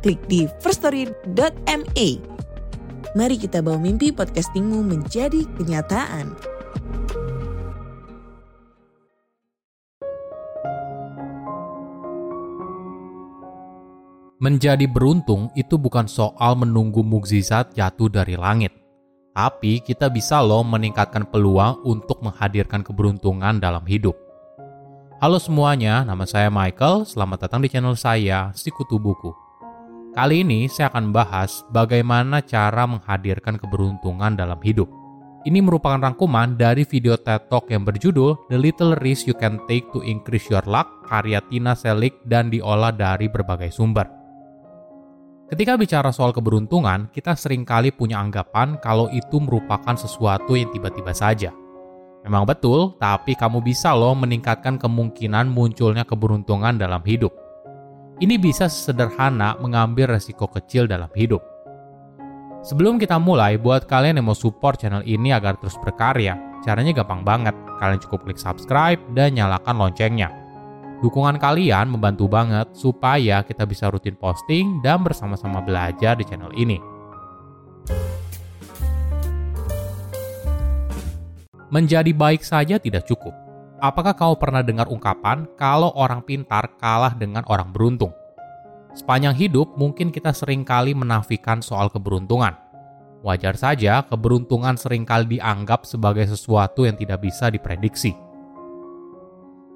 klik di firststory.me. Mari kita bawa mimpi podcastingmu menjadi kenyataan. Menjadi beruntung itu bukan soal menunggu mukjizat jatuh dari langit. Tapi kita bisa loh meningkatkan peluang untuk menghadirkan keberuntungan dalam hidup. Halo semuanya, nama saya Michael. Selamat datang di channel saya, Sikutu Buku. Kali ini saya akan bahas bagaimana cara menghadirkan keberuntungan dalam hidup. Ini merupakan rangkuman dari video TED Talk yang berjudul The Little Risk You Can Take to Increase Your Luck, karya Tina Selik dan diolah dari berbagai sumber. Ketika bicara soal keberuntungan, kita sering kali punya anggapan kalau itu merupakan sesuatu yang tiba-tiba saja – Memang betul, tapi kamu bisa loh meningkatkan kemungkinan munculnya keberuntungan dalam hidup. Ini bisa sederhana mengambil resiko kecil dalam hidup. Sebelum kita mulai, buat kalian yang mau support channel ini agar terus berkarya, caranya gampang banget. Kalian cukup klik subscribe dan nyalakan loncengnya. Dukungan kalian membantu banget supaya kita bisa rutin posting dan bersama-sama belajar di channel ini. Menjadi baik saja tidak cukup. Apakah kau pernah dengar ungkapan kalau orang pintar kalah dengan orang beruntung? Sepanjang hidup mungkin kita sering kali menafikan soal keberuntungan. Wajar saja keberuntungan sering kali dianggap sebagai sesuatu yang tidak bisa diprediksi.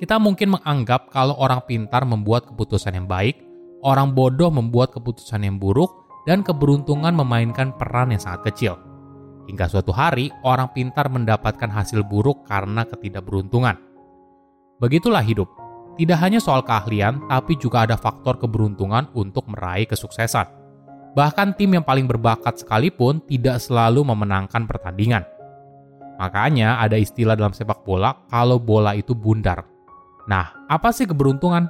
Kita mungkin menganggap kalau orang pintar membuat keputusan yang baik, orang bodoh membuat keputusan yang buruk, dan keberuntungan memainkan peran yang sangat kecil. Hingga suatu hari, orang pintar mendapatkan hasil buruk karena ketidakberuntungan. Begitulah hidup. Tidak hanya soal keahlian, tapi juga ada faktor keberuntungan untuk meraih kesuksesan. Bahkan tim yang paling berbakat sekalipun tidak selalu memenangkan pertandingan. Makanya ada istilah dalam sepak bola kalau bola itu bundar. Nah, apa sih keberuntungan?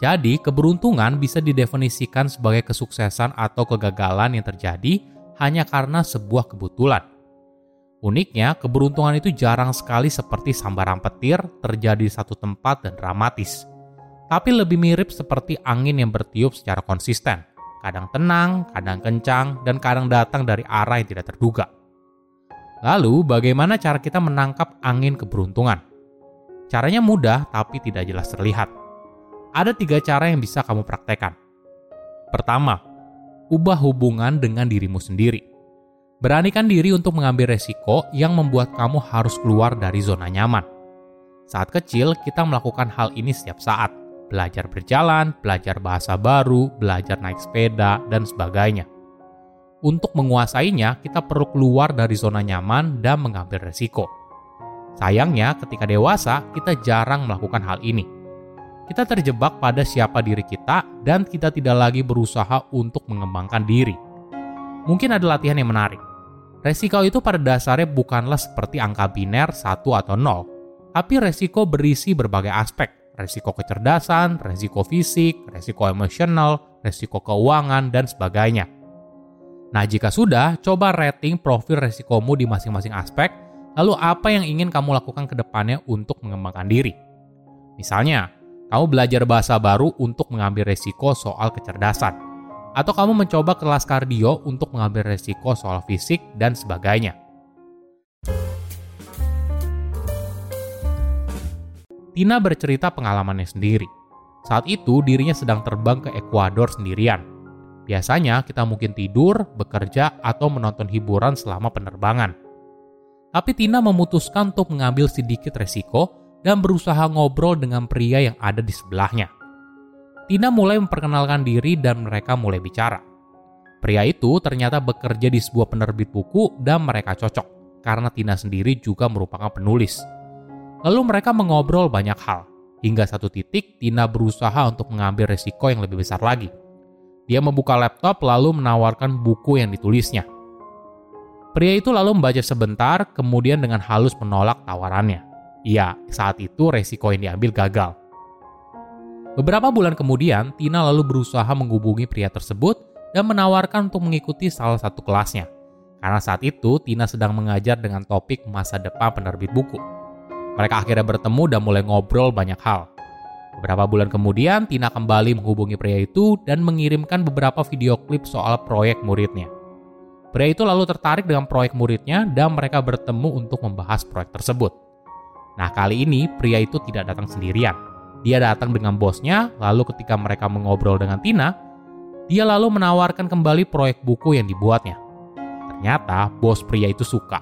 Jadi, keberuntungan bisa didefinisikan sebagai kesuksesan atau kegagalan yang terjadi hanya karena sebuah kebetulan. Uniknya, keberuntungan itu jarang sekali seperti sambaran petir terjadi di satu tempat dan dramatis. Tapi lebih mirip seperti angin yang bertiup secara konsisten. Kadang tenang, kadang kencang, dan kadang datang dari arah yang tidak terduga. Lalu, bagaimana cara kita menangkap angin keberuntungan? Caranya mudah tapi tidak jelas terlihat. Ada tiga cara yang bisa kamu praktekkan. Pertama, ubah hubungan dengan dirimu sendiri. Beranikan diri untuk mengambil resiko yang membuat kamu harus keluar dari zona nyaman. Saat kecil, kita melakukan hal ini setiap saat. Belajar berjalan, belajar bahasa baru, belajar naik sepeda, dan sebagainya. Untuk menguasainya, kita perlu keluar dari zona nyaman dan mengambil resiko. Sayangnya, ketika dewasa, kita jarang melakukan hal ini. Kita terjebak pada siapa diri kita, dan kita tidak lagi berusaha untuk mengembangkan diri. Mungkin ada latihan yang menarik Resiko itu pada dasarnya bukanlah seperti angka biner 1 atau 0, tapi resiko berisi berbagai aspek. Resiko kecerdasan, resiko fisik, resiko emosional, resiko keuangan, dan sebagainya. Nah, jika sudah, coba rating profil resikomu di masing-masing aspek, lalu apa yang ingin kamu lakukan ke depannya untuk mengembangkan diri. Misalnya, kamu belajar bahasa baru untuk mengambil resiko soal kecerdasan atau kamu mencoba kelas kardio untuk mengambil resiko soal fisik dan sebagainya. Tina bercerita pengalamannya sendiri. Saat itu dirinya sedang terbang ke Ekuador sendirian. Biasanya kita mungkin tidur, bekerja, atau menonton hiburan selama penerbangan. Tapi Tina memutuskan untuk mengambil sedikit resiko dan berusaha ngobrol dengan pria yang ada di sebelahnya. Tina mulai memperkenalkan diri dan mereka mulai bicara. Pria itu ternyata bekerja di sebuah penerbit buku dan mereka cocok karena Tina sendiri juga merupakan penulis. Lalu mereka mengobrol banyak hal. Hingga satu titik Tina berusaha untuk mengambil resiko yang lebih besar lagi. Dia membuka laptop lalu menawarkan buku yang ditulisnya. Pria itu lalu membaca sebentar, kemudian dengan halus menolak tawarannya. Iya, saat itu resiko yang diambil gagal. Beberapa bulan kemudian, Tina lalu berusaha menghubungi pria tersebut dan menawarkan untuk mengikuti salah satu kelasnya. Karena saat itu, Tina sedang mengajar dengan topik masa depan penerbit buku. Mereka akhirnya bertemu dan mulai ngobrol banyak hal. Beberapa bulan kemudian, Tina kembali menghubungi pria itu dan mengirimkan beberapa video klip soal proyek muridnya. Pria itu lalu tertarik dengan proyek muridnya dan mereka bertemu untuk membahas proyek tersebut. Nah, kali ini pria itu tidak datang sendirian. Dia datang dengan bosnya, lalu ketika mereka mengobrol dengan Tina, dia lalu menawarkan kembali proyek buku yang dibuatnya. Ternyata bos pria itu suka,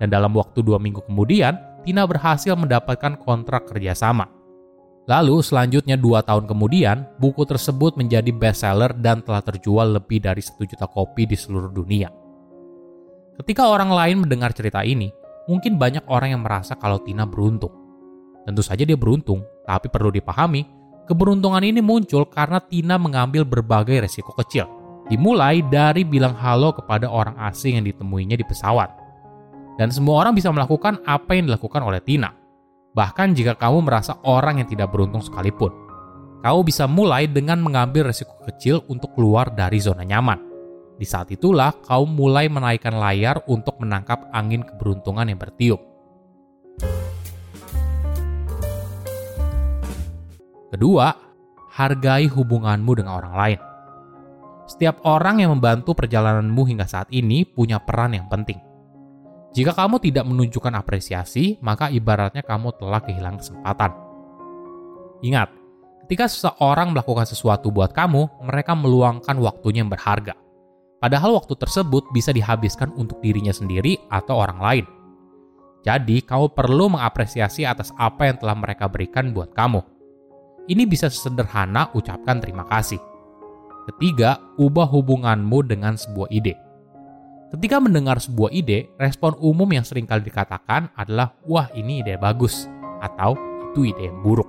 dan dalam waktu dua minggu kemudian, Tina berhasil mendapatkan kontrak kerjasama. Lalu selanjutnya dua tahun kemudian, buku tersebut menjadi bestseller dan telah terjual lebih dari satu juta kopi di seluruh dunia. Ketika orang lain mendengar cerita ini, mungkin banyak orang yang merasa kalau Tina beruntung. Tentu saja dia beruntung, tapi perlu dipahami, keberuntungan ini muncul karena Tina mengambil berbagai resiko kecil. Dimulai dari bilang halo kepada orang asing yang ditemuinya di pesawat. Dan semua orang bisa melakukan apa yang dilakukan oleh Tina Bahkan jika kamu merasa orang yang tidak beruntung sekalipun, kamu bisa mulai dengan mengambil resiko kecil untuk keluar dari zona nyaman. Di saat itulah kau mulai menaikkan layar untuk menangkap angin keberuntungan yang bertiup. Kedua, hargai hubunganmu dengan orang lain. Setiap orang yang membantu perjalananmu hingga saat ini punya peran yang penting jika kamu tidak menunjukkan apresiasi, maka ibaratnya kamu telah kehilangan kesempatan. Ingat, ketika seseorang melakukan sesuatu buat kamu, mereka meluangkan waktunya yang berharga. Padahal waktu tersebut bisa dihabiskan untuk dirinya sendiri atau orang lain. Jadi, kamu perlu mengapresiasi atas apa yang telah mereka berikan buat kamu. Ini bisa sesederhana ucapkan terima kasih. Ketiga, ubah hubunganmu dengan sebuah ide. Ketika mendengar sebuah ide, respon umum yang sering kali dikatakan adalah, wah ini ide bagus, atau itu ide yang buruk.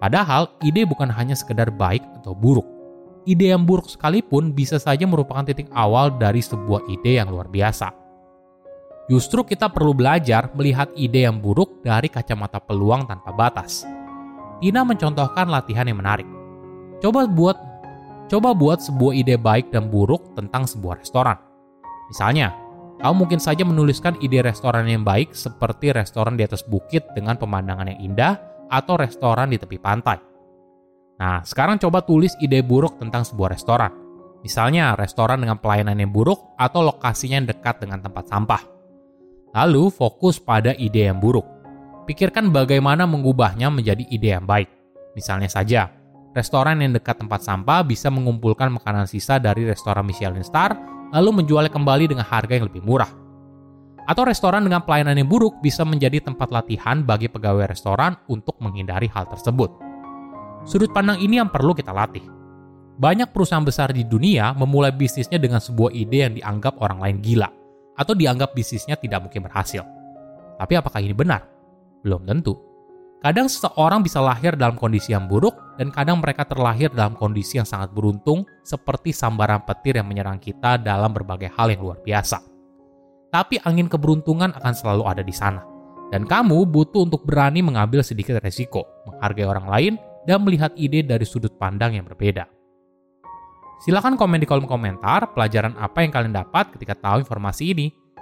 Padahal, ide bukan hanya sekedar baik atau buruk. Ide yang buruk sekalipun bisa saja merupakan titik awal dari sebuah ide yang luar biasa. Justru kita perlu belajar melihat ide yang buruk dari kacamata peluang tanpa batas. Tina mencontohkan latihan yang menarik. Coba buat coba buat sebuah ide baik dan buruk tentang sebuah restoran Misalnya, kamu mungkin saja menuliskan ide restoran yang baik seperti restoran di atas bukit dengan pemandangan yang indah atau restoran di tepi pantai. Nah, sekarang coba tulis ide buruk tentang sebuah restoran. Misalnya, restoran dengan pelayanan yang buruk atau lokasinya yang dekat dengan tempat sampah. Lalu, fokus pada ide yang buruk. Pikirkan bagaimana mengubahnya menjadi ide yang baik. Misalnya saja, restoran yang dekat tempat sampah bisa mengumpulkan makanan sisa dari restoran Michelin Star lalu menjualnya kembali dengan harga yang lebih murah. Atau restoran dengan pelayanan yang buruk bisa menjadi tempat latihan bagi pegawai restoran untuk menghindari hal tersebut. Sudut pandang ini yang perlu kita latih. Banyak perusahaan besar di dunia memulai bisnisnya dengan sebuah ide yang dianggap orang lain gila, atau dianggap bisnisnya tidak mungkin berhasil. Tapi apakah ini benar? Belum tentu. Kadang seseorang bisa lahir dalam kondisi yang buruk, dan kadang mereka terlahir dalam kondisi yang sangat beruntung, seperti sambaran petir yang menyerang kita dalam berbagai hal yang luar biasa. Tapi angin keberuntungan akan selalu ada di sana, dan kamu butuh untuk berani mengambil sedikit resiko, menghargai orang lain, dan melihat ide dari sudut pandang yang berbeda. Silahkan komen di kolom komentar pelajaran apa yang kalian dapat ketika tahu informasi ini.